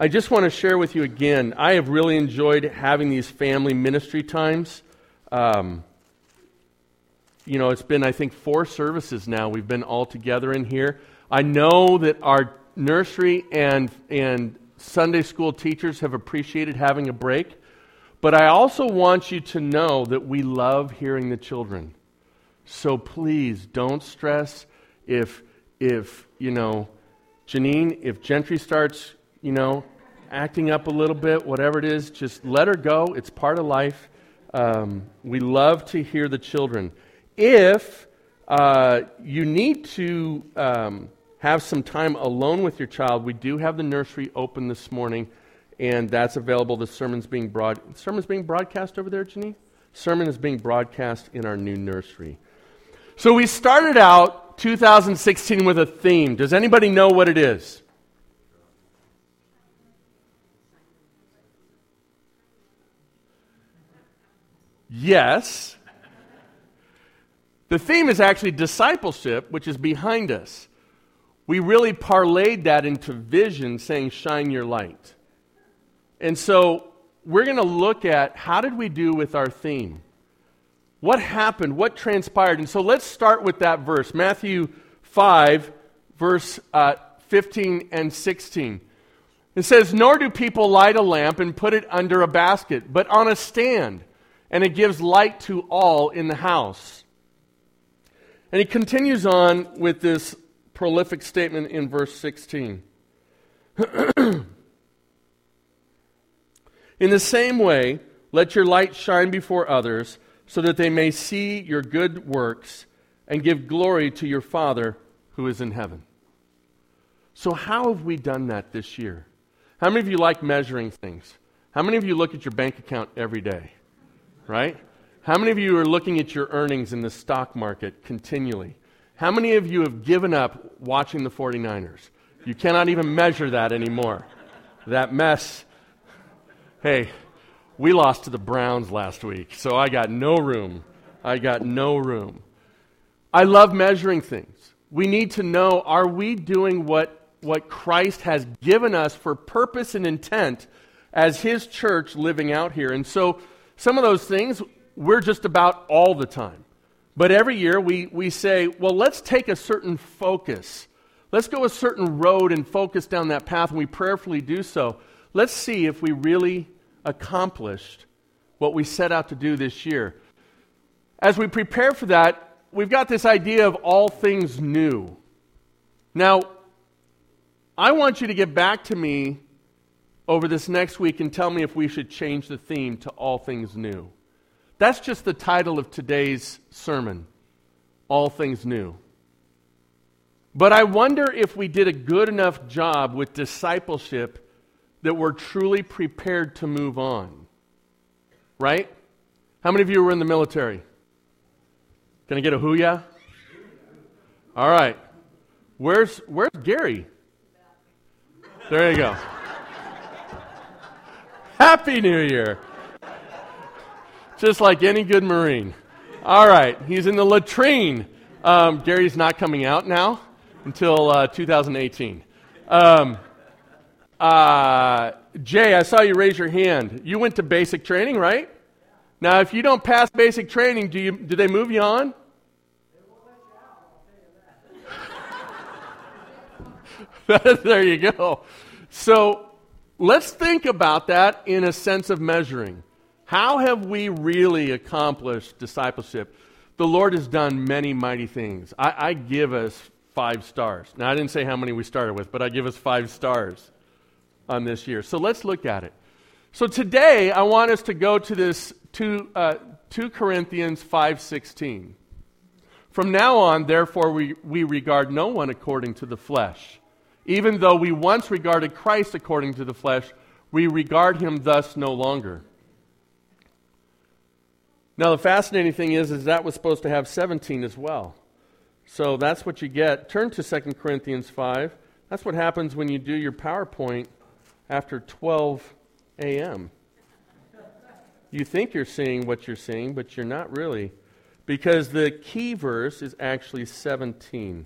I just want to share with you again. I have really enjoyed having these family ministry times. Um, you know, it's been, I think, four services now. We've been all together in here. I know that our nursery and, and Sunday school teachers have appreciated having a break, but I also want you to know that we love hearing the children. So please don't stress if, if you know, Janine, if Gentry starts, you know, acting up a little bit, whatever it is, just let her go. It's part of life. Um, we love to hear the children. If uh, you need to um, have some time alone with your child, we do have the nursery open this morning, and that's available. The sermon's being broad sermon's being broadcast over there, Janine. Sermon is being broadcast in our new nursery. So we started out 2016 with a theme. Does anybody know what it is? Yes. The theme is actually discipleship, which is behind us. We really parlayed that into vision, saying, Shine your light. And so we're going to look at how did we do with our theme? What happened? What transpired? And so let's start with that verse Matthew 5, verse uh, 15 and 16. It says, Nor do people light a lamp and put it under a basket, but on a stand, and it gives light to all in the house. And he continues on with this prolific statement in verse 16. in the same way, let your light shine before others so that they may see your good works and give glory to your Father who is in heaven. So, how have we done that this year? How many of you like measuring things? How many of you look at your bank account every day? Right? How many of you are looking at your earnings in the stock market continually? How many of you have given up watching the 49ers? You cannot even measure that anymore. That mess. Hey, we lost to the Browns last week, so I got no room. I got no room. I love measuring things. We need to know are we doing what, what Christ has given us for purpose and intent as His church living out here? And so some of those things we're just about all the time. But every year we, we say, well, let's take a certain focus. Let's go a certain road and focus down that path, and we prayerfully do so. Let's see if we really accomplished what we set out to do this year. As we prepare for that, we've got this idea of all things new. Now, I want you to get back to me over this next week and tell me if we should change the theme to all things new. That's just the title of today's sermon All Things New. But I wonder if we did a good enough job with discipleship that we're truly prepared to move on. Right? How many of you were in the military? Can I get a hooyah? All right. Where's, where's Gary? There you go. Happy New Year. Just like any good Marine. All right. He's in the latrine. Um, Gary's not coming out now until uh, 2018. Um, uh, Jay, I saw you raise your hand. You went to basic training, right? Now, if you don't pass basic training, do, you, do they move you on? there you go. So let's think about that in a sense of measuring. How have we really accomplished discipleship? The Lord has done many mighty things. I, I give us five stars. Now, I didn't say how many we started with, but I give us five stars on this year. So let's look at it. So today I want us to go to this 2, uh, 2 Corinthians 5:16. From now on, therefore, we, we regard no one according to the flesh. Even though we once regarded Christ according to the flesh, we regard him thus no longer. Now, the fascinating thing is, is that was supposed to have 17 as well. So that's what you get. Turn to 2 Corinthians 5. That's what happens when you do your PowerPoint after 12 a.m. You think you're seeing what you're seeing, but you're not really. Because the key verse is actually 17.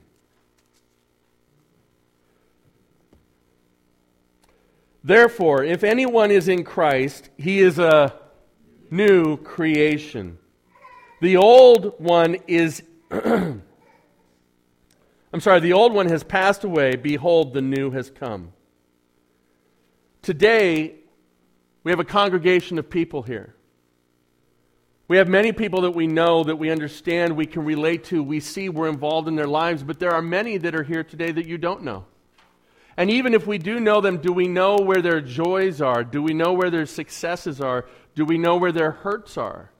Therefore, if anyone is in Christ, he is a new creation. The old one is, I'm sorry, the old one has passed away. Behold, the new has come. Today, we have a congregation of people here. We have many people that we know, that we understand, we can relate to, we see we're involved in their lives, but there are many that are here today that you don't know. And even if we do know them, do we know where their joys are? Do we know where their successes are? Do we know where their hurts are?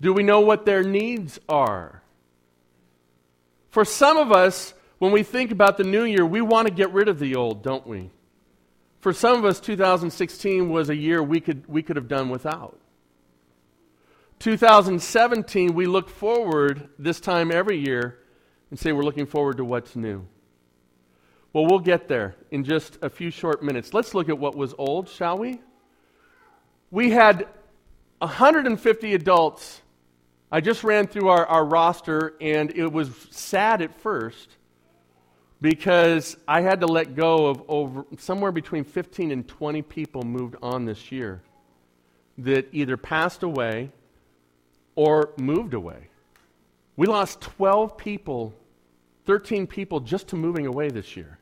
Do we know what their needs are? For some of us, when we think about the new year, we want to get rid of the old, don't we? For some of us, 2016 was a year we could, we could have done without. 2017, we look forward this time every year and say we're looking forward to what's new. Well, we'll get there in just a few short minutes. Let's look at what was old, shall we? We had 150 adults. I just ran through our, our roster, and it was sad at first because I had to let go of over somewhere between 15 and 20 people moved on this year that either passed away or moved away. We lost 12 people, 13 people just to moving away this year.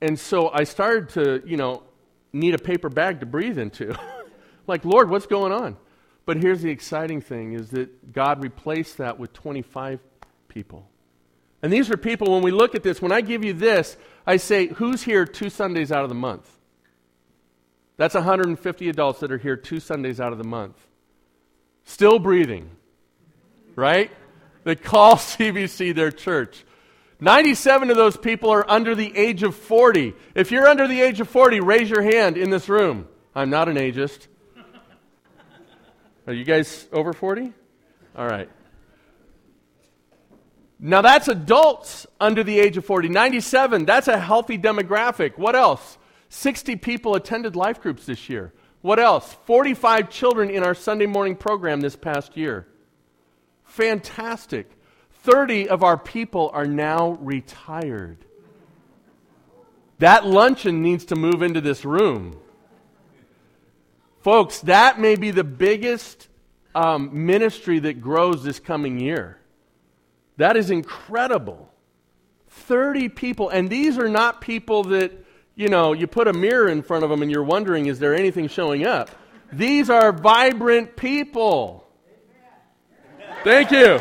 And so I started to, you know, need a paper bag to breathe into. like, Lord, what's going on? But here's the exciting thing is that God replaced that with 25 people. And these are people, when we look at this, when I give you this, I say, who's here two Sundays out of the month? That's 150 adults that are here two Sundays out of the month. Still breathing, right? They call CBC their church. 97 of those people are under the age of 40. If you're under the age of 40, raise your hand in this room. I'm not an ageist. Are you guys over 40? All right. Now that's adults under the age of 40. 97, that's a healthy demographic. What else? 60 people attended life groups this year. What else? 45 children in our Sunday morning program this past year. Fantastic. 30 of our people are now retired. That luncheon needs to move into this room. Folks, that may be the biggest um, ministry that grows this coming year. That is incredible. 30 people, and these are not people that, you know, you put a mirror in front of them and you're wondering, is there anything showing up? These are vibrant people. Thank you.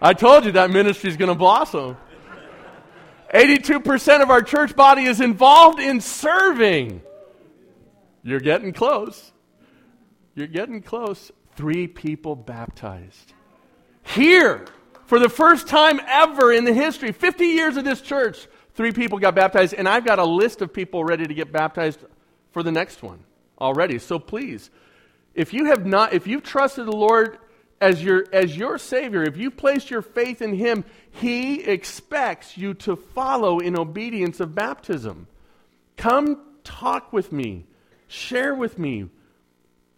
I told you that ministry is going to blossom. 82% of our church body is involved in serving. You're getting close. You're getting close. Three people baptized. Here, for the first time ever in the history, 50 years of this church, three people got baptized, and I've got a list of people ready to get baptized for the next one already. So please, if you have not, if you've trusted the Lord as your, as your Savior, if you placed your faith in Him, He expects you to follow in obedience of baptism. Come talk with me, share with me.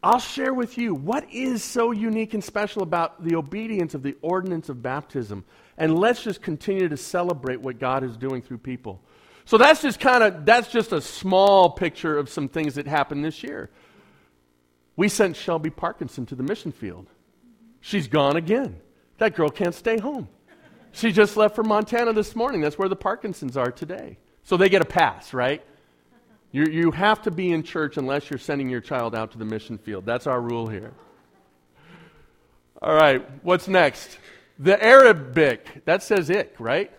I'll share with you what is so unique and special about the obedience of the ordinance of baptism. And let's just continue to celebrate what God is doing through people. So that's just kind of that's just a small picture of some things that happened this year. We sent Shelby Parkinson to the mission field. She's gone again. That girl can't stay home. She just left for Montana this morning. That's where the Parkinsons are today. So they get a pass, right? You, you have to be in church unless you're sending your child out to the mission field. That's our rule here. All right, what's next? The Arabic. That says ik, right?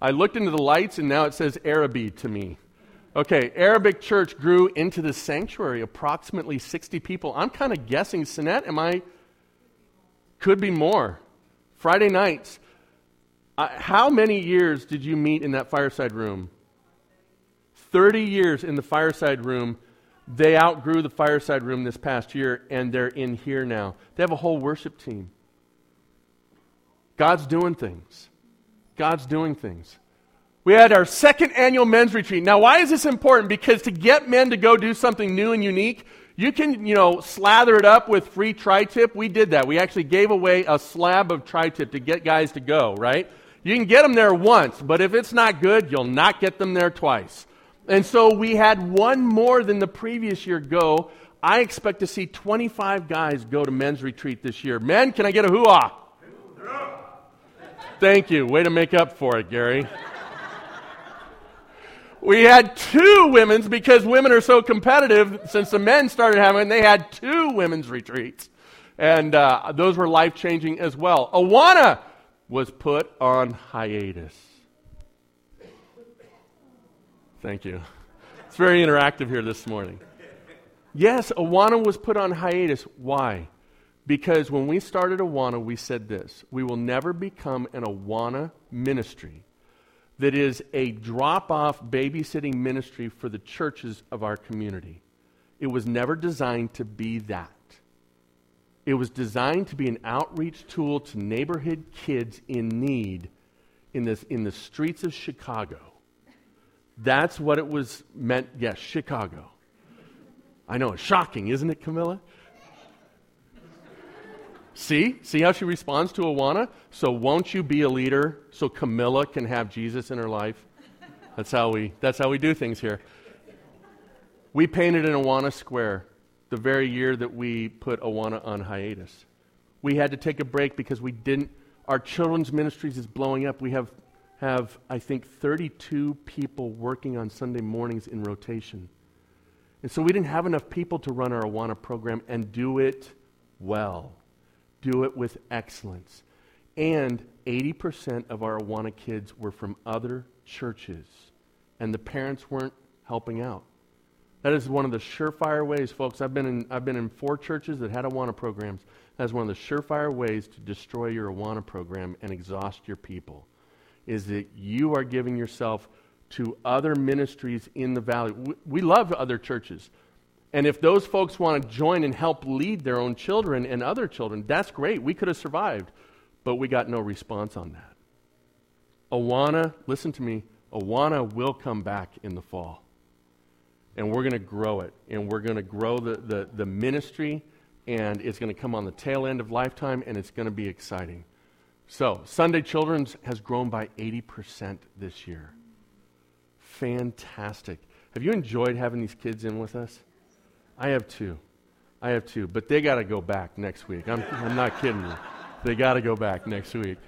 I looked into the lights and now it says Arabic to me. Okay, Arabic church grew into the sanctuary, approximately 60 people. I'm kind of guessing, Sinette, am I could be more. Friday nights. Uh, how many years did you meet in that fireside room? 30 years in the fireside room. They outgrew the fireside room this past year, and they're in here now. They have a whole worship team. God's doing things. God's doing things. We had our second annual men's retreat. Now, why is this important? Because to get men to go do something new and unique, you can, you know, slather it up with free tri tip. We did that. We actually gave away a slab of tri tip to get guys to go, right? You can get them there once, but if it's not good, you'll not get them there twice. And so we had one more than the previous year go. I expect to see 25 guys go to men's retreat this year. Men, can I get a hoo-ah? Thank you. Way to make up for it, Gary. We had two women's because women are so competitive since the men started having, they had two women's retreats. And uh, those were life changing as well. Awana was put on hiatus. Thank you. It's very interactive here this morning. Yes, Awana was put on hiatus. Why? Because when we started Awana, we said this we will never become an Awana ministry that is a drop off babysitting ministry for the churches of our community. It was never designed to be that. It was designed to be an outreach tool to neighborhood kids in need in, this, in the streets of Chicago. That's what it was meant. Yes, Chicago. I know, it's shocking, isn't it, Camilla? See? See how she responds to Awana? So won't you be a leader so Camilla can have Jesus in her life? That's how we that's how we do things here. We painted an Awana square the very year that we put Awana on hiatus. We had to take a break because we didn't our children's ministries is blowing up. We have have I think 32 people working on Sunday mornings in rotation. And so we didn't have enough people to run our Awana program and do it well do it with excellence. And 80% of our Awana kids were from other churches, and the parents weren't helping out. That is one of the surefire ways, folks. I've been in, I've been in four churches that had Awana programs. That's one of the surefire ways to destroy your Awana program and exhaust your people, is that you are giving yourself to other ministries in the valley. We, we love other churches. And if those folks want to join and help lead their own children and other children, that's great. We could have survived, but we got no response on that. Awana, listen to me, Awana will come back in the fall. And we're going to grow it. And we're going to grow the, the, the ministry. And it's going to come on the tail end of lifetime. And it's going to be exciting. So, Sunday Children's has grown by 80% this year. Fantastic. Have you enjoyed having these kids in with us? I have two. I have two. But they got to go back next week. I'm, I'm not kidding you. They got to go back next week.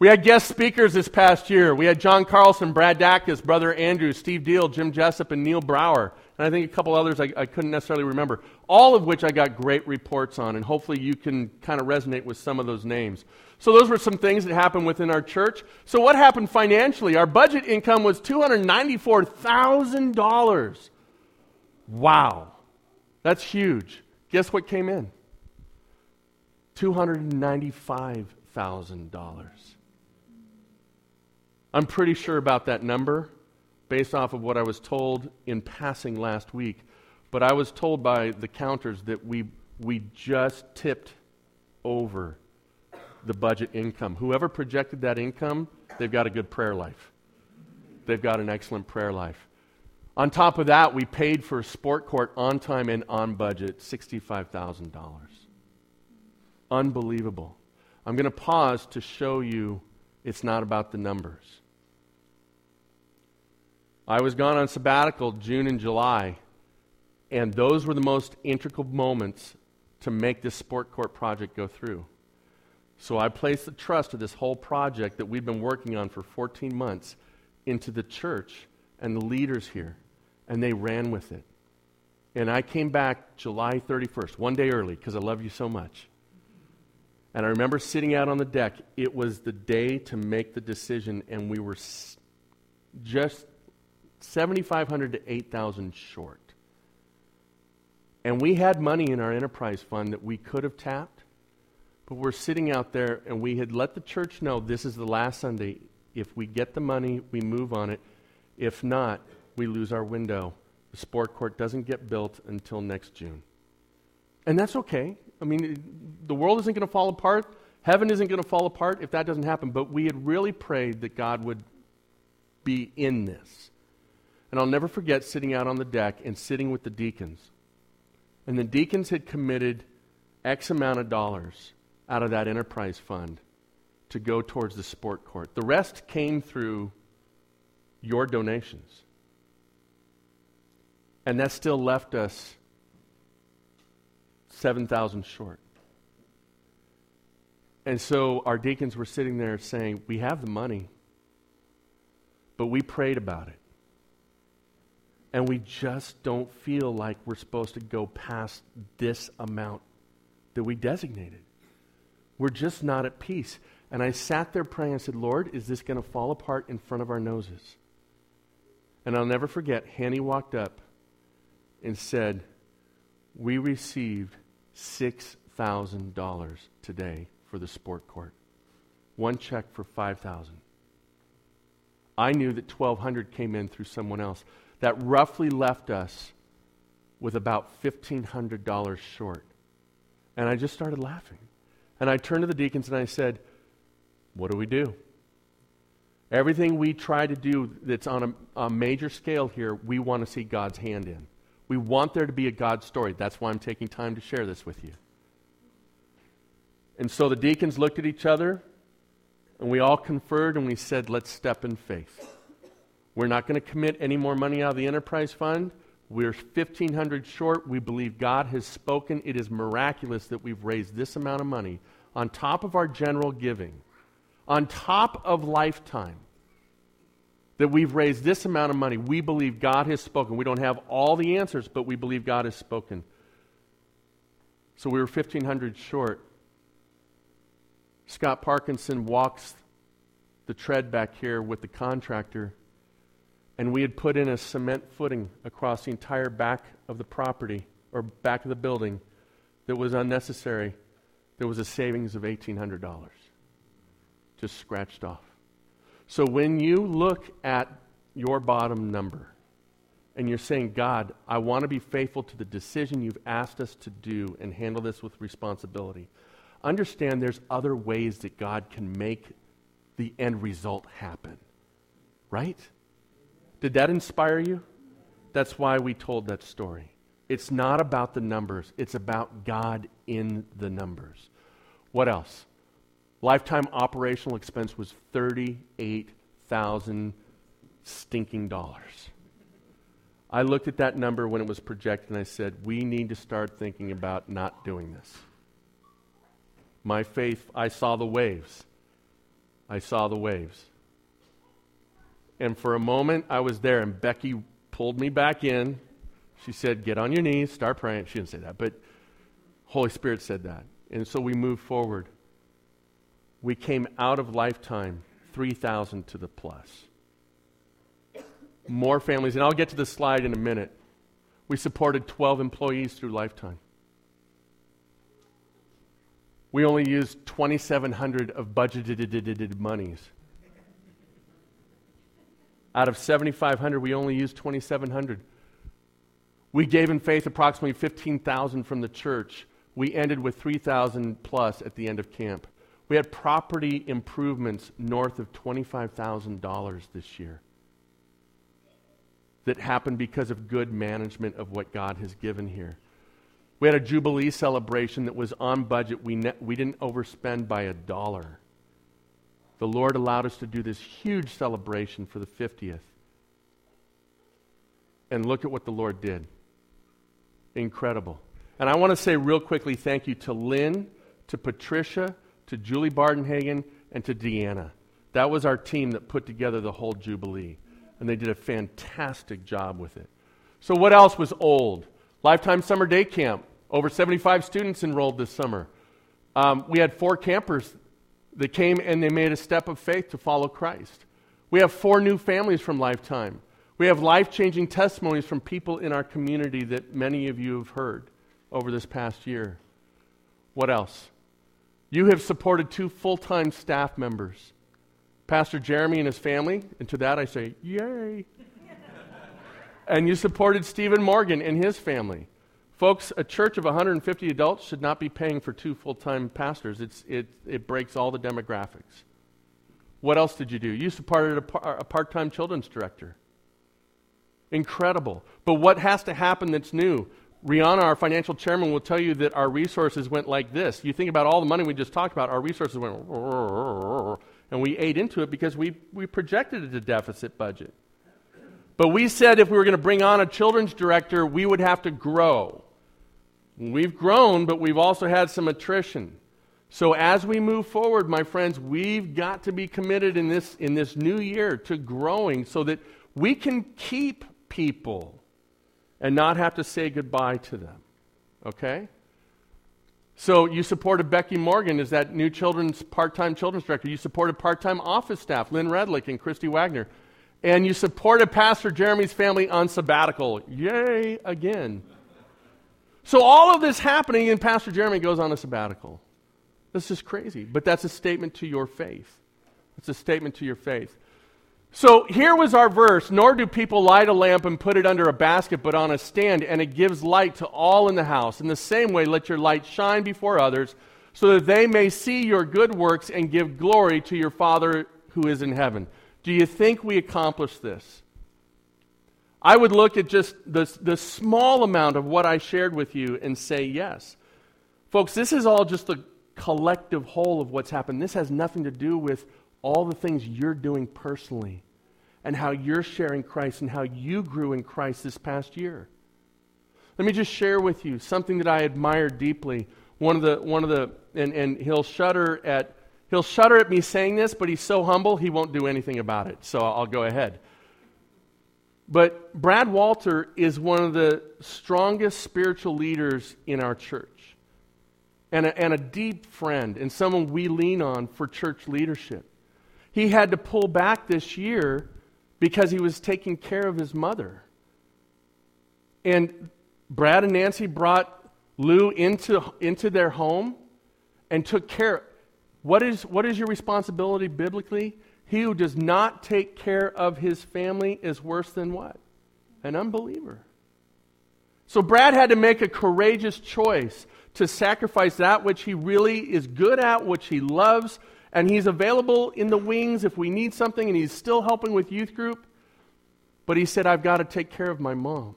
We had guest speakers this past year. We had John Carlson, Brad Dacus, Brother Andrew, Steve Deal, Jim Jessup, and Neil Brower. And I think a couple others I, I, couldn't necessarily remember. All of which I got great reports on, and hopefully you can kind of resonate with some of those names. So those were some things that happened within our church. So what happened financially? Our budget income was $294,000. Wow. That's huge. Guess what came in? $295,000. I'm pretty sure about that number based off of what I was told in passing last week. But I was told by the counters that we, we just tipped over the budget income. Whoever projected that income, they've got a good prayer life. They've got an excellent prayer life. On top of that, we paid for a sport court on time and on budget $65,000. Unbelievable. I'm going to pause to show you it's not about the numbers. I was gone on sabbatical June and July, and those were the most integral moments to make this sport court project go through. So I placed the trust of this whole project that we've been working on for 14 months into the church and the leaders here and they ran with it. And I came back July 31st, one day early, because I love you so much. And I remember sitting out on the deck. It was the day to make the decision, and we were just 7,500 to 8,000 short. And we had money in our enterprise fund that we could have tapped, but we're sitting out there, and we had let the church know this is the last Sunday. If we get the money, we move on it. If not, we lose our window. The sport court doesn't get built until next June. And that's okay. I mean, the world isn't going to fall apart. Heaven isn't going to fall apart if that doesn't happen. But we had really prayed that God would be in this. And I'll never forget sitting out on the deck and sitting with the deacons. And the deacons had committed X amount of dollars out of that enterprise fund to go towards the sport court. The rest came through your donations. And that still left us 7,000 short. And so our deacons were sitting there saying, We have the money, but we prayed about it. And we just don't feel like we're supposed to go past this amount that we designated. We're just not at peace. And I sat there praying. and said, Lord, is this going to fall apart in front of our noses? And I'll never forget, Hanny walked up and said, We received $6,000 today for the sport court. One check for 5000 I knew that 1200 came in through someone else. That roughly left us with about $1,500 short. And I just started laughing. And I turned to the deacons and I said, What do we do? Everything we try to do that's on a, a major scale here, we want to see God's hand in. We want there to be a God story. That's why I'm taking time to share this with you. And so the deacons looked at each other, and we all conferred, and we said, let's step in faith. We're not going to commit any more money out of the enterprise fund. We're 1500 short. We believe God has spoken. It is miraculous that we've raised this amount of money on top of our general giving, on top of lifetime. That we've raised this amount of money. We believe God has spoken. We don't have all the answers, but we believe God has spoken. So we were 1500 short. Scott Parkinson walks the tread back here with the contractor, and we had put in a cement footing across the entire back of the property or back of the building that was unnecessary. There was a savings of $1,800 just scratched off. So when you look at your bottom number and you're saying, God, I want to be faithful to the decision you've asked us to do and handle this with responsibility understand there's other ways that God can make the end result happen. Right? Did that inspire you? That's why we told that story. It's not about the numbers, it's about God in the numbers. What else? Lifetime operational expense was 38,000 stinking dollars. I looked at that number when it was projected and I said, we need to start thinking about not doing this my faith, I saw the waves. I saw the waves. And for a moment, I was there, and Becky pulled me back in. She said, Get on your knees, start praying. She didn't say that, but Holy Spirit said that. And so we moved forward. We came out of lifetime 3,000 to the plus. More families, and I'll get to the slide in a minute. We supported 12 employees through lifetime. We only used 2,700 of budgeted monies. Out of 7,500, we only used 2,700. We gave in faith approximately 15,000 from the church. We ended with 3,000 plus at the end of camp. We had property improvements north of $25,000 this year that happened because of good management of what God has given here. We had a Jubilee celebration that was on budget. We, ne- we didn't overspend by a dollar. The Lord allowed us to do this huge celebration for the 50th. And look at what the Lord did. Incredible. And I want to say real quickly thank you to Lynn, to Patricia, to Julie Bardenhagen, and to Deanna. That was our team that put together the whole Jubilee. And they did a fantastic job with it. So, what else was old? Lifetime Summer Day Camp. Over 75 students enrolled this summer. Um, we had four campers that came and they made a step of faith to follow Christ. We have four new families from Lifetime. We have life changing testimonies from people in our community that many of you have heard over this past year. What else? You have supported two full time staff members Pastor Jeremy and his family, and to that I say, Yay! and you supported Stephen Morgan and his family. Folks, a church of 150 adults should not be paying for two full time pastors. It's, it, it breaks all the demographics. What else did you do? You supported a, par- a part time children's director. Incredible. But what has to happen that's new? Rihanna, our financial chairman, will tell you that our resources went like this. You think about all the money we just talked about, our resources went, and we ate into it because we, we projected it a deficit budget. But we said if we were going to bring on a children's director, we would have to grow. We've grown, but we've also had some attrition. So as we move forward, my friends, we've got to be committed in this, in this new year to growing so that we can keep people and not have to say goodbye to them. Okay? So you supported Becky Morgan as that new children's part-time children's director. You supported part-time office staff, Lynn Redlick and Christy Wagner. And you supported Pastor Jeremy's family on sabbatical. Yay, again. So all of this happening, and Pastor Jeremy goes on a sabbatical. This is crazy. But that's a statement to your faith. It's a statement to your faith. So here was our verse Nor do people light a lamp and put it under a basket, but on a stand, and it gives light to all in the house. In the same way, let your light shine before others, so that they may see your good works and give glory to your Father who is in heaven. Do you think we accomplished this? I would look at just the, the small amount of what I shared with you and say yes. Folks, this is all just the collective whole of what's happened. This has nothing to do with all the things you're doing personally and how you're sharing Christ and how you grew in Christ this past year. Let me just share with you something that I admire deeply. One of the, one of the, and, and he'll shudder at, he'll shudder at me saying this, but he's so humble he won't do anything about it. So I'll go ahead. But Brad Walter is one of the strongest spiritual leaders in our church and a, and a deep friend and someone we lean on for church leadership. He had to pull back this year because he was taking care of his mother. And Brad and Nancy brought Lou into, into their home and took care. What is, what is your responsibility biblically? He who does not take care of his family is worse than what? An unbeliever. So Brad had to make a courageous choice to sacrifice that which he really is good at, which he loves, and he's available in the wings if we need something, and he's still helping with youth group. But he said, I've got to take care of my mom.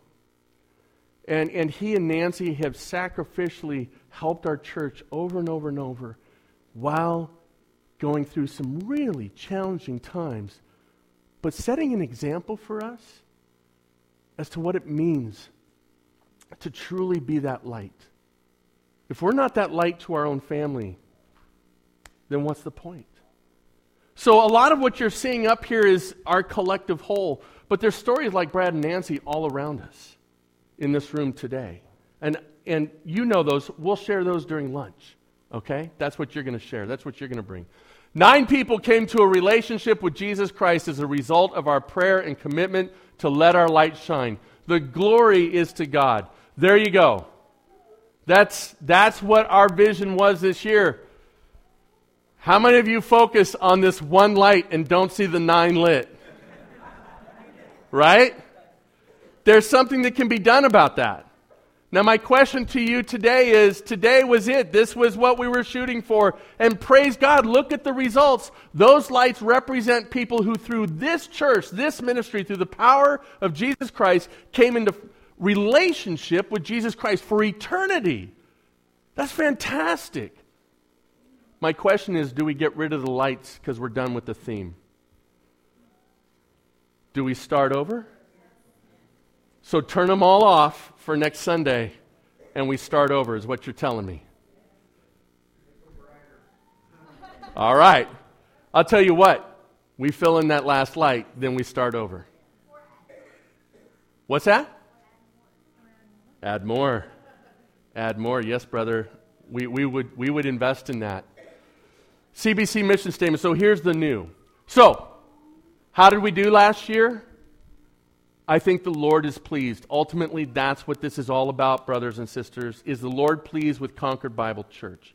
And, and he and Nancy have sacrificially helped our church over and over and over while going through some really challenging times, but setting an example for us as to what it means to truly be that light. If we're not that light to our own family, then what's the point? So, a lot of what you're seeing up here is our collective whole, but there's stories like Brad and Nancy all around us in this room today. And, and you know those. We'll share those during lunch, okay? That's what you're going to share, that's what you're going to bring. Nine people came to a relationship with Jesus Christ as a result of our prayer and commitment to let our light shine. The glory is to God. There you go. That's, that's what our vision was this year. How many of you focus on this one light and don't see the nine lit? Right? There's something that can be done about that. Now, my question to you today is today was it. This was what we were shooting for. And praise God, look at the results. Those lights represent people who, through this church, this ministry, through the power of Jesus Christ, came into relationship with Jesus Christ for eternity. That's fantastic. My question is do we get rid of the lights because we're done with the theme? Do we start over? So turn them all off for next Sunday and we start over, is what you're telling me. All right. I'll tell you what. We fill in that last light, then we start over. What's that? Add more. Add more. Yes, brother. We, we, would, we would invest in that. CBC mission statement. So here's the new. So, how did we do last year? I think the Lord is pleased. Ultimately, that's what this is all about, brothers and sisters. Is the Lord pleased with Concord Bible Church?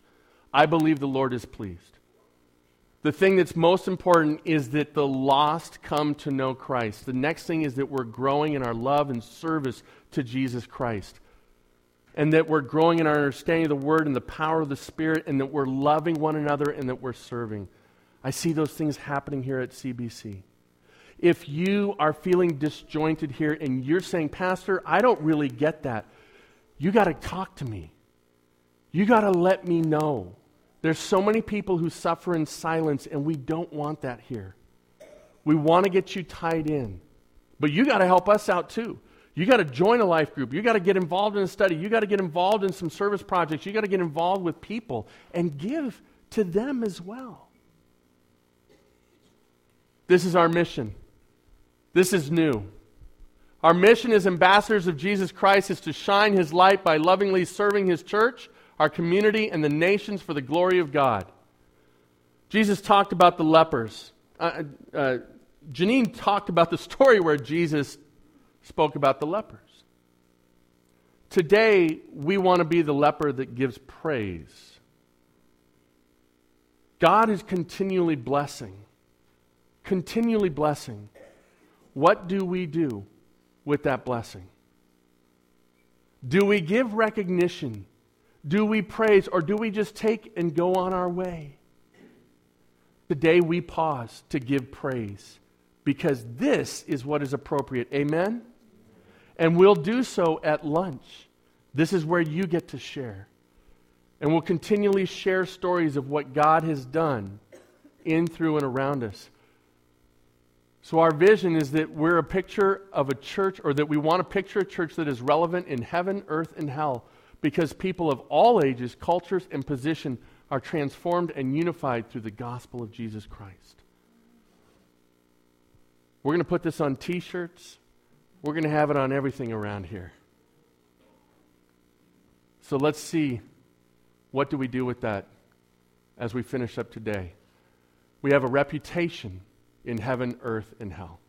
I believe the Lord is pleased. The thing that's most important is that the lost come to know Christ. The next thing is that we're growing in our love and service to Jesus Christ. And that we're growing in our understanding of the Word and the power of the Spirit, and that we're loving one another and that we're serving. I see those things happening here at CBC. If you are feeling disjointed here and you're saying, Pastor, I don't really get that, You got to talk to me. You got to let me know. There's so many people who suffer in silence, and we don't want that here. We want to get you tied in. But you got to help us out too. You got to join a life group. You got to get involved in a study. You got to get involved in some service projects. You got to get involved with people and give to them as well. This is our mission. This is new. Our mission as ambassadors of Jesus Christ is to shine his light by lovingly serving his church, our community, and the nations for the glory of God. Jesus talked about the lepers. Uh, uh, Janine talked about the story where Jesus spoke about the lepers. Today, we want to be the leper that gives praise. God is continually blessing, continually blessing. What do we do with that blessing? Do we give recognition? Do we praise? Or do we just take and go on our way? Today we pause to give praise because this is what is appropriate. Amen? And we'll do so at lunch. This is where you get to share. And we'll continually share stories of what God has done in, through, and around us. So, our vision is that we're a picture of a church, or that we want to picture a church that is relevant in heaven, earth, and hell, because people of all ages, cultures, and position are transformed and unified through the gospel of Jesus Christ. We're going to put this on t shirts. We're going to have it on everything around here. So let's see what do we do with that as we finish up today. We have a reputation in heaven, earth, and hell.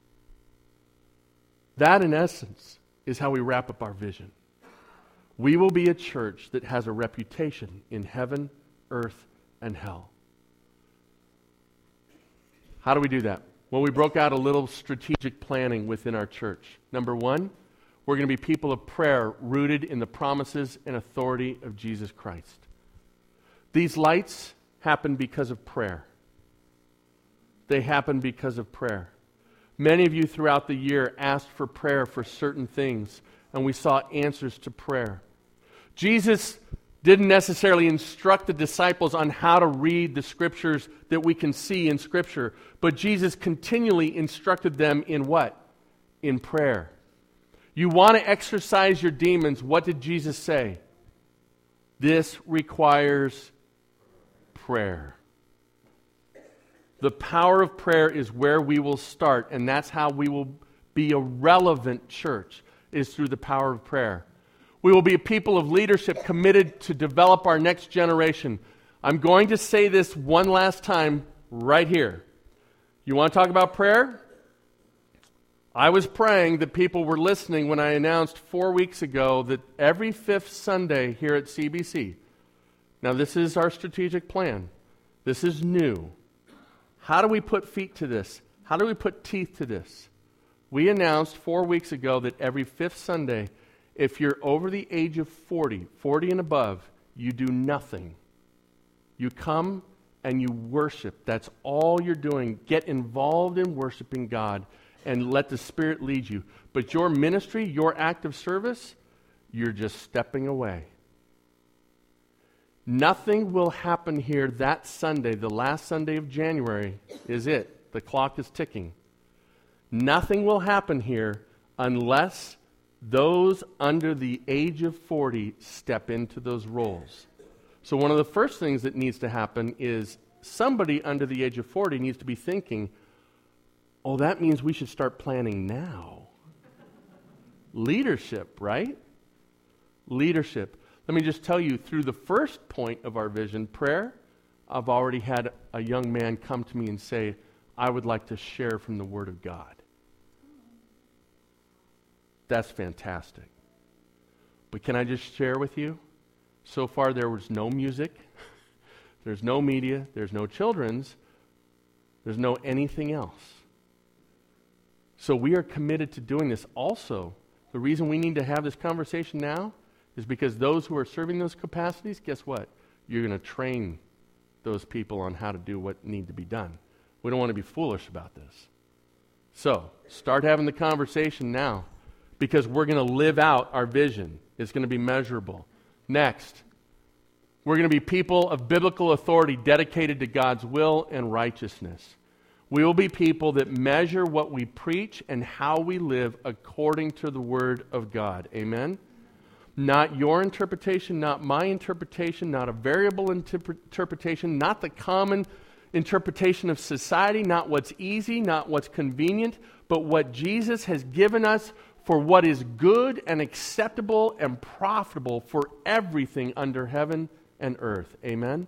That, in essence, is how we wrap up our vision. We will be a church that has a reputation in heaven, earth, and hell. How do we do that? Well, we broke out a little strategic planning within our church. Number one, we're going to be people of prayer rooted in the promises and authority of Jesus Christ. These lights happen because of prayer. They happen because of prayer. Many of you throughout the year asked for prayer for certain things, and we saw answers to prayer. Jesus didn't necessarily instruct the disciples on how to read the scriptures that we can see in scripture, but Jesus continually instructed them in what? In prayer. You want to exercise your demons. What did Jesus say? This requires prayer. The power of prayer is where we will start, and that's how we will be a relevant church, is through the power of prayer. We will be a people of leadership committed to develop our next generation. I'm going to say this one last time right here. You want to talk about prayer? I was praying that people were listening when I announced four weeks ago that every fifth Sunday here at CBC, now this is our strategic plan, this is new. How do we put feet to this? How do we put teeth to this? We announced four weeks ago that every fifth Sunday, if you're over the age of 40, 40 and above, you do nothing. You come and you worship. That's all you're doing. Get involved in worshiping God and let the Spirit lead you. But your ministry, your act of service, you're just stepping away. Nothing will happen here that Sunday, the last Sunday of January, is it. The clock is ticking. Nothing will happen here unless those under the age of 40 step into those roles. So, one of the first things that needs to happen is somebody under the age of 40 needs to be thinking, oh, that means we should start planning now. Leadership, right? Leadership. Let me just tell you through the first point of our vision, prayer, I've already had a young man come to me and say, I would like to share from the Word of God. That's fantastic. But can I just share with you? So far, there was no music, there's no media, there's no children's, there's no anything else. So we are committed to doing this. Also, the reason we need to have this conversation now is because those who are serving those capacities, guess what? You're going to train those people on how to do what need to be done. We don't want to be foolish about this. So, start having the conversation now because we're going to live out our vision. It's going to be measurable. Next, we're going to be people of biblical authority dedicated to God's will and righteousness. We will be people that measure what we preach and how we live according to the Word of God. Amen? Not your interpretation, not my interpretation, not a variable interpretation, not the common interpretation of society, not what's easy, not what's convenient, but what Jesus has given us for what is good and acceptable and profitable for everything under heaven and earth. Amen?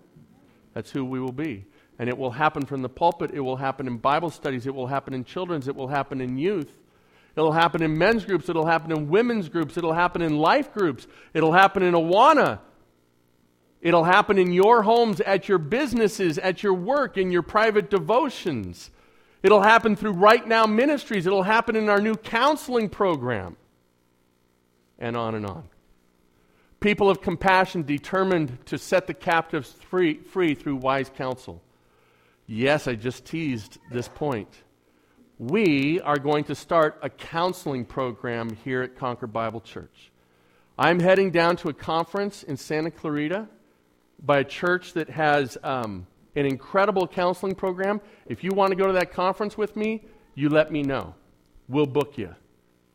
That's who we will be. And it will happen from the pulpit. It will happen in Bible studies. It will happen in children's. It will happen in youth. It'll happen in men's groups. It'll happen in women's groups. It'll happen in life groups. It'll happen in Awana. It'll happen in your homes, at your businesses, at your work, in your private devotions. It'll happen through Right Now Ministries. It'll happen in our new counseling program. And on and on. People of compassion determined to set the captives free, free through wise counsel. Yes, I just teased this point. We are going to start a counseling program here at Concord Bible Church. I'm heading down to a conference in Santa Clarita by a church that has um, an incredible counseling program. If you want to go to that conference with me, you let me know. We'll book you.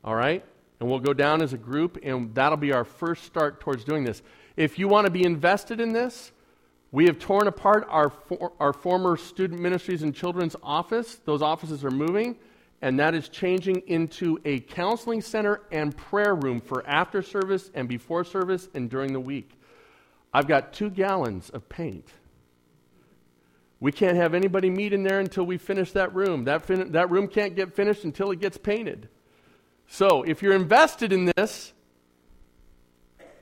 All right? And we'll go down as a group, and that'll be our first start towards doing this. If you want to be invested in this, we have torn apart our, for, our former student ministries and children's office. Those offices are moving, and that is changing into a counseling center and prayer room for after service and before service and during the week. I've got two gallons of paint. We can't have anybody meet in there until we finish that room. That, fin- that room can't get finished until it gets painted. So, if you're invested in this,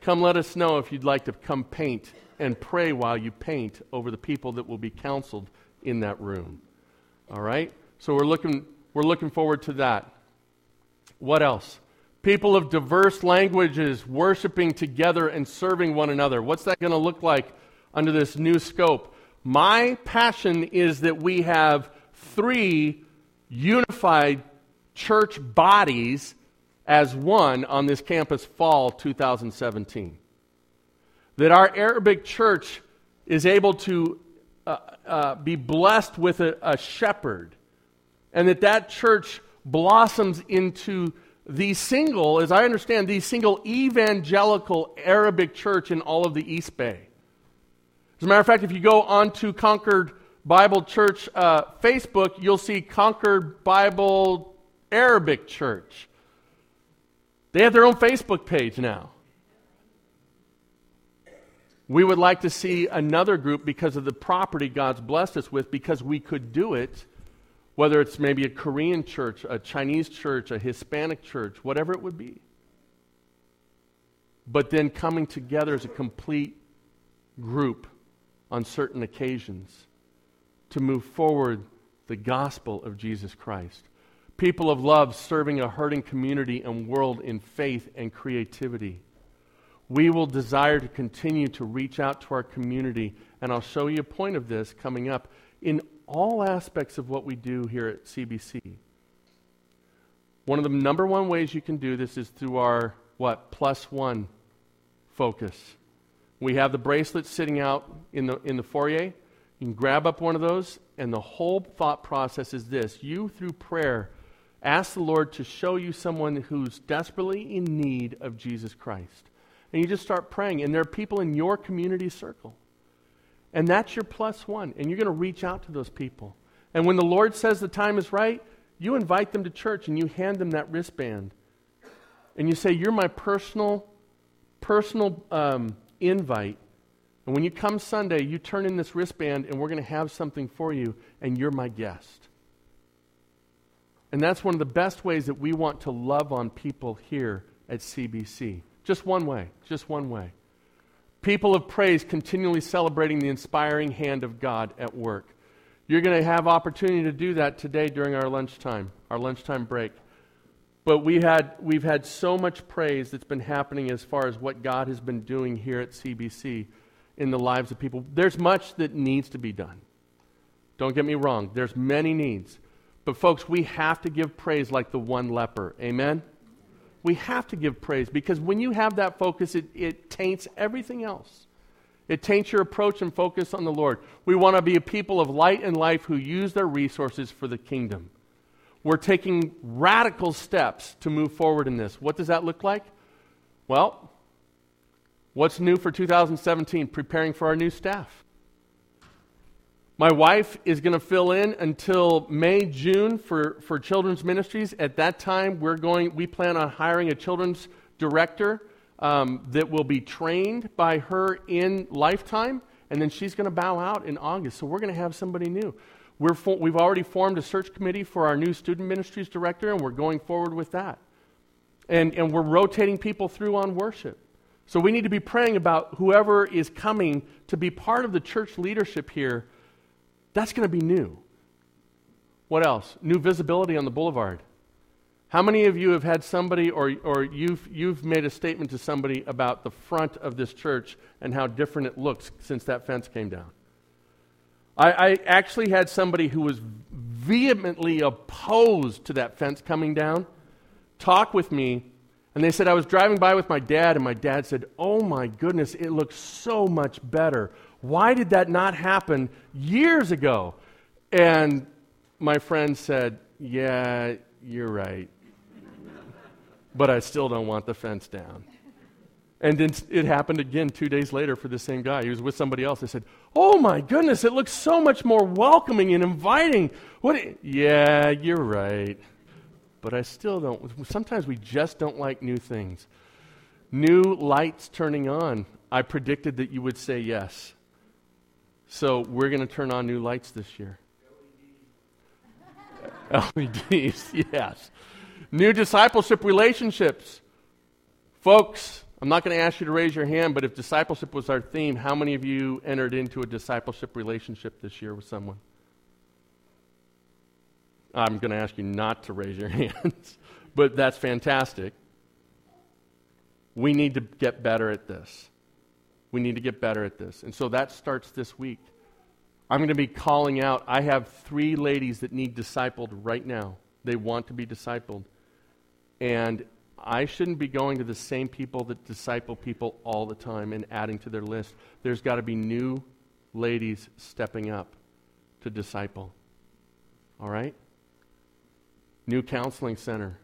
come let us know if you'd like to come paint and pray while you paint over the people that will be counseled in that room. All right? So we're looking, we're looking forward to that. What else? People of diverse languages worshiping together and serving one another. What's that going to look like under this new scope? My passion is that we have three unified church bodies as one on this campus fall 2017 that our Arabic church is able to uh, uh, be blessed with a, a shepherd, and that that church blossoms into the single, as I understand, the single evangelical Arabic church in all of the East Bay. As a matter of fact, if you go onto Concord Bible Church uh, Facebook, you'll see Concord Bible Arabic Church. They have their own Facebook page now. We would like to see another group because of the property God's blessed us with, because we could do it, whether it's maybe a Korean church, a Chinese church, a Hispanic church, whatever it would be. But then coming together as a complete group on certain occasions to move forward the gospel of Jesus Christ. People of love serving a hurting community and world in faith and creativity we will desire to continue to reach out to our community. And I'll show you a point of this coming up in all aspects of what we do here at CBC. One of the number one ways you can do this is through our, what, plus one focus. We have the bracelets sitting out in the, in the foyer. You can grab up one of those, and the whole thought process is this you, through prayer, ask the Lord to show you someone who's desperately in need of Jesus Christ and you just start praying. And there are people in your community circle. And that's your plus one. And you're going to reach out to those people. And when the Lord says the time is right, you invite them to church and you hand them that wristband. And you say, You're my personal, personal um, invite. And when you come Sunday, you turn in this wristband and we're going to have something for you, and you're my guest. And that's one of the best ways that we want to love on people here at CBC. Just one way, just one way. People of praise continually celebrating the inspiring hand of God at work. You're going to have opportunity to do that today during our lunchtime, our lunchtime break. But we had, we've had so much praise that's been happening as far as what God has been doing here at CBC in the lives of people. There's much that needs to be done. Don't get me wrong, there's many needs. But folks, we have to give praise like the one leper. Amen? We have to give praise because when you have that focus, it, it taints everything else. It taints your approach and focus on the Lord. We want to be a people of light and life who use their resources for the kingdom. We're taking radical steps to move forward in this. What does that look like? Well, what's new for 2017? Preparing for our new staff. My wife is going to fill in until May, June for, for children's ministries. At that time, we're going, we plan on hiring a children's director um, that will be trained by her in lifetime, and then she's going to bow out in August. So we're going to have somebody new. We're fo- we've already formed a search committee for our new student ministries director, and we're going forward with that. And, and we're rotating people through on worship. So we need to be praying about whoever is coming to be part of the church leadership here. That's going to be new. What else? New visibility on the boulevard. How many of you have had somebody or, or you've, you've made a statement to somebody about the front of this church and how different it looks since that fence came down? I, I actually had somebody who was vehemently opposed to that fence coming down talk with me, and they said, I was driving by with my dad, and my dad said, Oh my goodness, it looks so much better. Why did that not happen years ago? And my friend said, Yeah, you're right. but I still don't want the fence down. And then it happened again two days later for the same guy. He was with somebody else. I said, Oh my goodness, it looks so much more welcoming and inviting. What? Yeah, you're right. But I still don't. Sometimes we just don't like new things. New lights turning on. I predicted that you would say yes. So we're going to turn on new lights this year. LEDs, yes. New discipleship relationships. Folks, I'm not going to ask you to raise your hand, but if discipleship was our theme, how many of you entered into a discipleship relationship this year with someone? I'm going to ask you not to raise your hands, but that's fantastic. We need to get better at this. We need to get better at this. And so that starts this week. I'm going to be calling out. I have three ladies that need discipled right now. They want to be discipled. And I shouldn't be going to the same people that disciple people all the time and adding to their list. There's got to be new ladies stepping up to disciple. All right? New counseling center.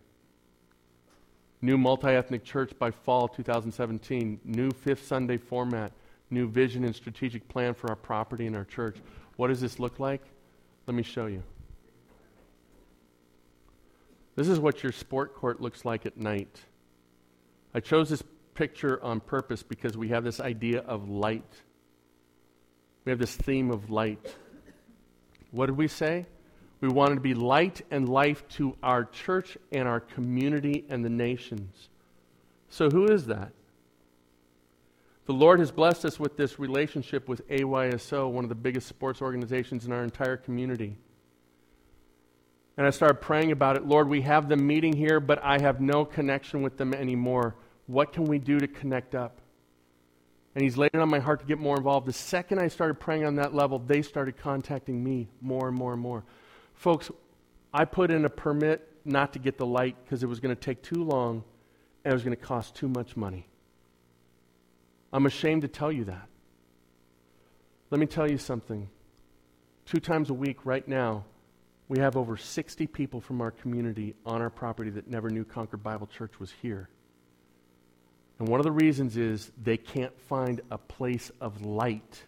New multi ethnic church by fall 2017. New fifth Sunday format. New vision and strategic plan for our property and our church. What does this look like? Let me show you. This is what your sport court looks like at night. I chose this picture on purpose because we have this idea of light. We have this theme of light. What did we say? We wanted to be light and life to our church and our community and the nations. So, who is that? The Lord has blessed us with this relationship with AYSO, one of the biggest sports organizations in our entire community. And I started praying about it. Lord, we have them meeting here, but I have no connection with them anymore. What can we do to connect up? And He's laid it on my heart to get more involved. The second I started praying on that level, they started contacting me more and more and more. Folks, I put in a permit not to get the light because it was going to take too long and it was going to cost too much money. I'm ashamed to tell you that. Let me tell you something. Two times a week, right now, we have over 60 people from our community on our property that never knew Concord Bible Church was here. And one of the reasons is they can't find a place of light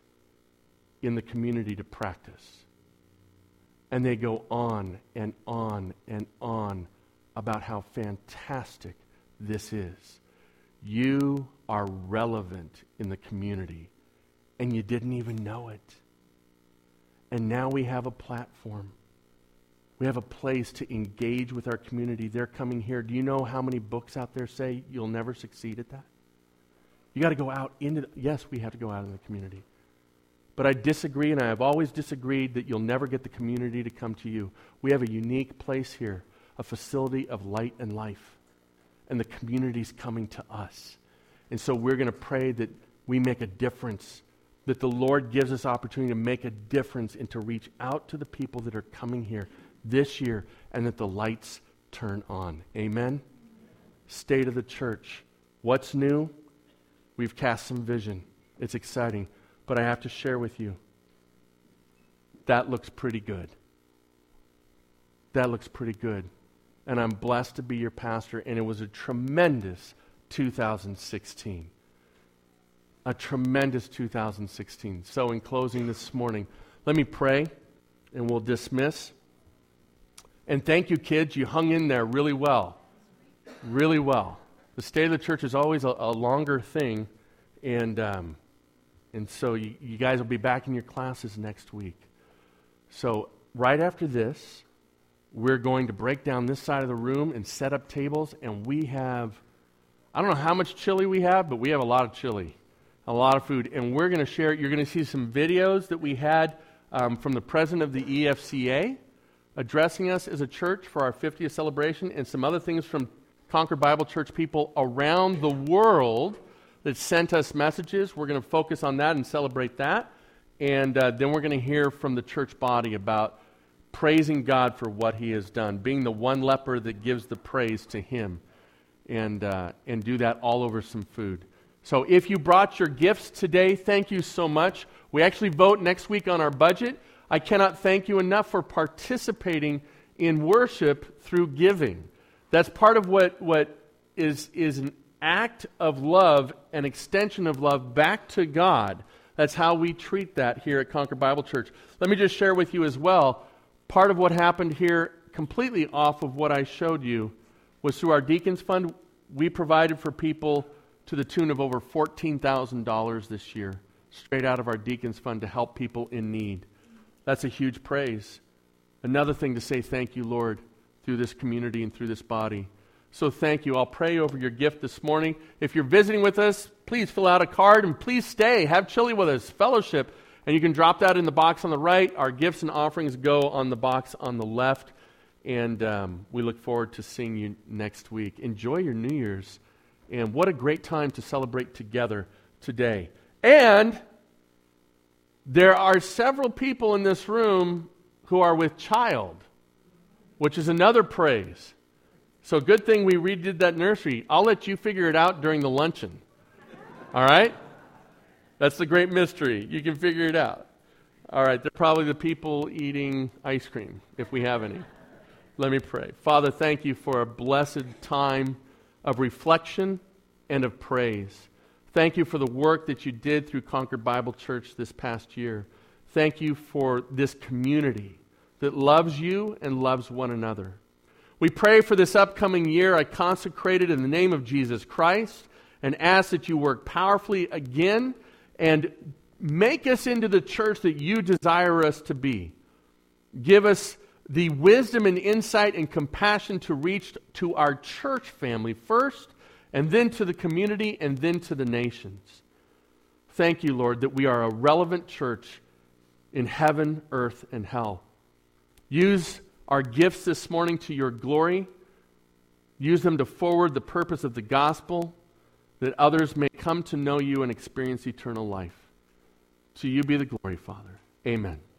in the community to practice. And they go on and on and on about how fantastic this is. You are relevant in the community, and you didn't even know it. And now we have a platform. We have a place to engage with our community. They're coming here. Do you know how many books out there say you'll never succeed at that? You got to go out into the, yes, we have to go out in the community. But I disagree, and I have always disagreed that you'll never get the community to come to you. We have a unique place here, a facility of light and life, and the community's coming to us. And so we're going to pray that we make a difference, that the Lord gives us opportunity to make a difference and to reach out to the people that are coming here this year, and that the lights turn on. Amen? state of the church. What's new? We've cast some vision. It's exciting. But I have to share with you that looks pretty good. That looks pretty good. And I'm blessed to be your pastor, and it was a tremendous 2016. A tremendous 2016. So, in closing this morning, let me pray and we'll dismiss. And thank you, kids. You hung in there really well. Really well. The state of the church is always a, a longer thing. And, um, and so you, you guys will be back in your classes next week. So, right after this, we're going to break down this side of the room and set up tables. And we have, I don't know how much chili we have, but we have a lot of chili, a lot of food. And we're going to share, you're going to see some videos that we had um, from the president of the EFCA addressing us as a church for our 50th celebration, and some other things from Concord Bible Church people around the world that sent us messages. We're going to focus on that and celebrate that. And uh, then we're going to hear from the church body about praising God for what he has done, being the one leper that gives the praise to him, and, uh, and do that all over some food. So if you brought your gifts today, thank you so much. We actually vote next week on our budget. I cannot thank you enough for participating in worship through giving. That's part of what, what is, is an act of love, an extension of love back to God. That's how we treat that here at Concord Bible Church. Let me just share with you as well part of what happened here, completely off of what I showed you, was through our Deacons Fund. We provided for people to the tune of over $14,000 this year, straight out of our Deacons Fund to help people in need. That's a huge praise. Another thing to say thank you, Lord, through this community and through this body. So thank you. I'll pray over your gift this morning. If you're visiting with us, please fill out a card and please stay. Have chili with us, fellowship. And you can drop that in the box on the right. Our gifts and offerings go on the box on the left. And um, we look forward to seeing you next week. Enjoy your New Year's. And what a great time to celebrate together today. And there are several people in this room who are with child, which is another praise. So, good thing we redid that nursery. I'll let you figure it out during the luncheon. All right? That's the great mystery. You can figure it out. All right, they're probably the people eating ice cream, if we have any. Let me pray. Father, thank you for a blessed time of reflection and of praise. Thank you for the work that you did through Concord Bible Church this past year. Thank you for this community that loves you and loves one another. We pray for this upcoming year. I consecrate it in the name of Jesus Christ and ask that you work powerfully again and make us into the church that you desire us to be. Give us the wisdom and insight and compassion to reach to our church family first and then to the community, and then to the nations. Thank you, Lord, that we are a relevant church in heaven, earth, and hell. Use our gifts this morning to your glory. Use them to forward the purpose of the gospel that others may come to know you and experience eternal life. To you be the glory, Father. Amen.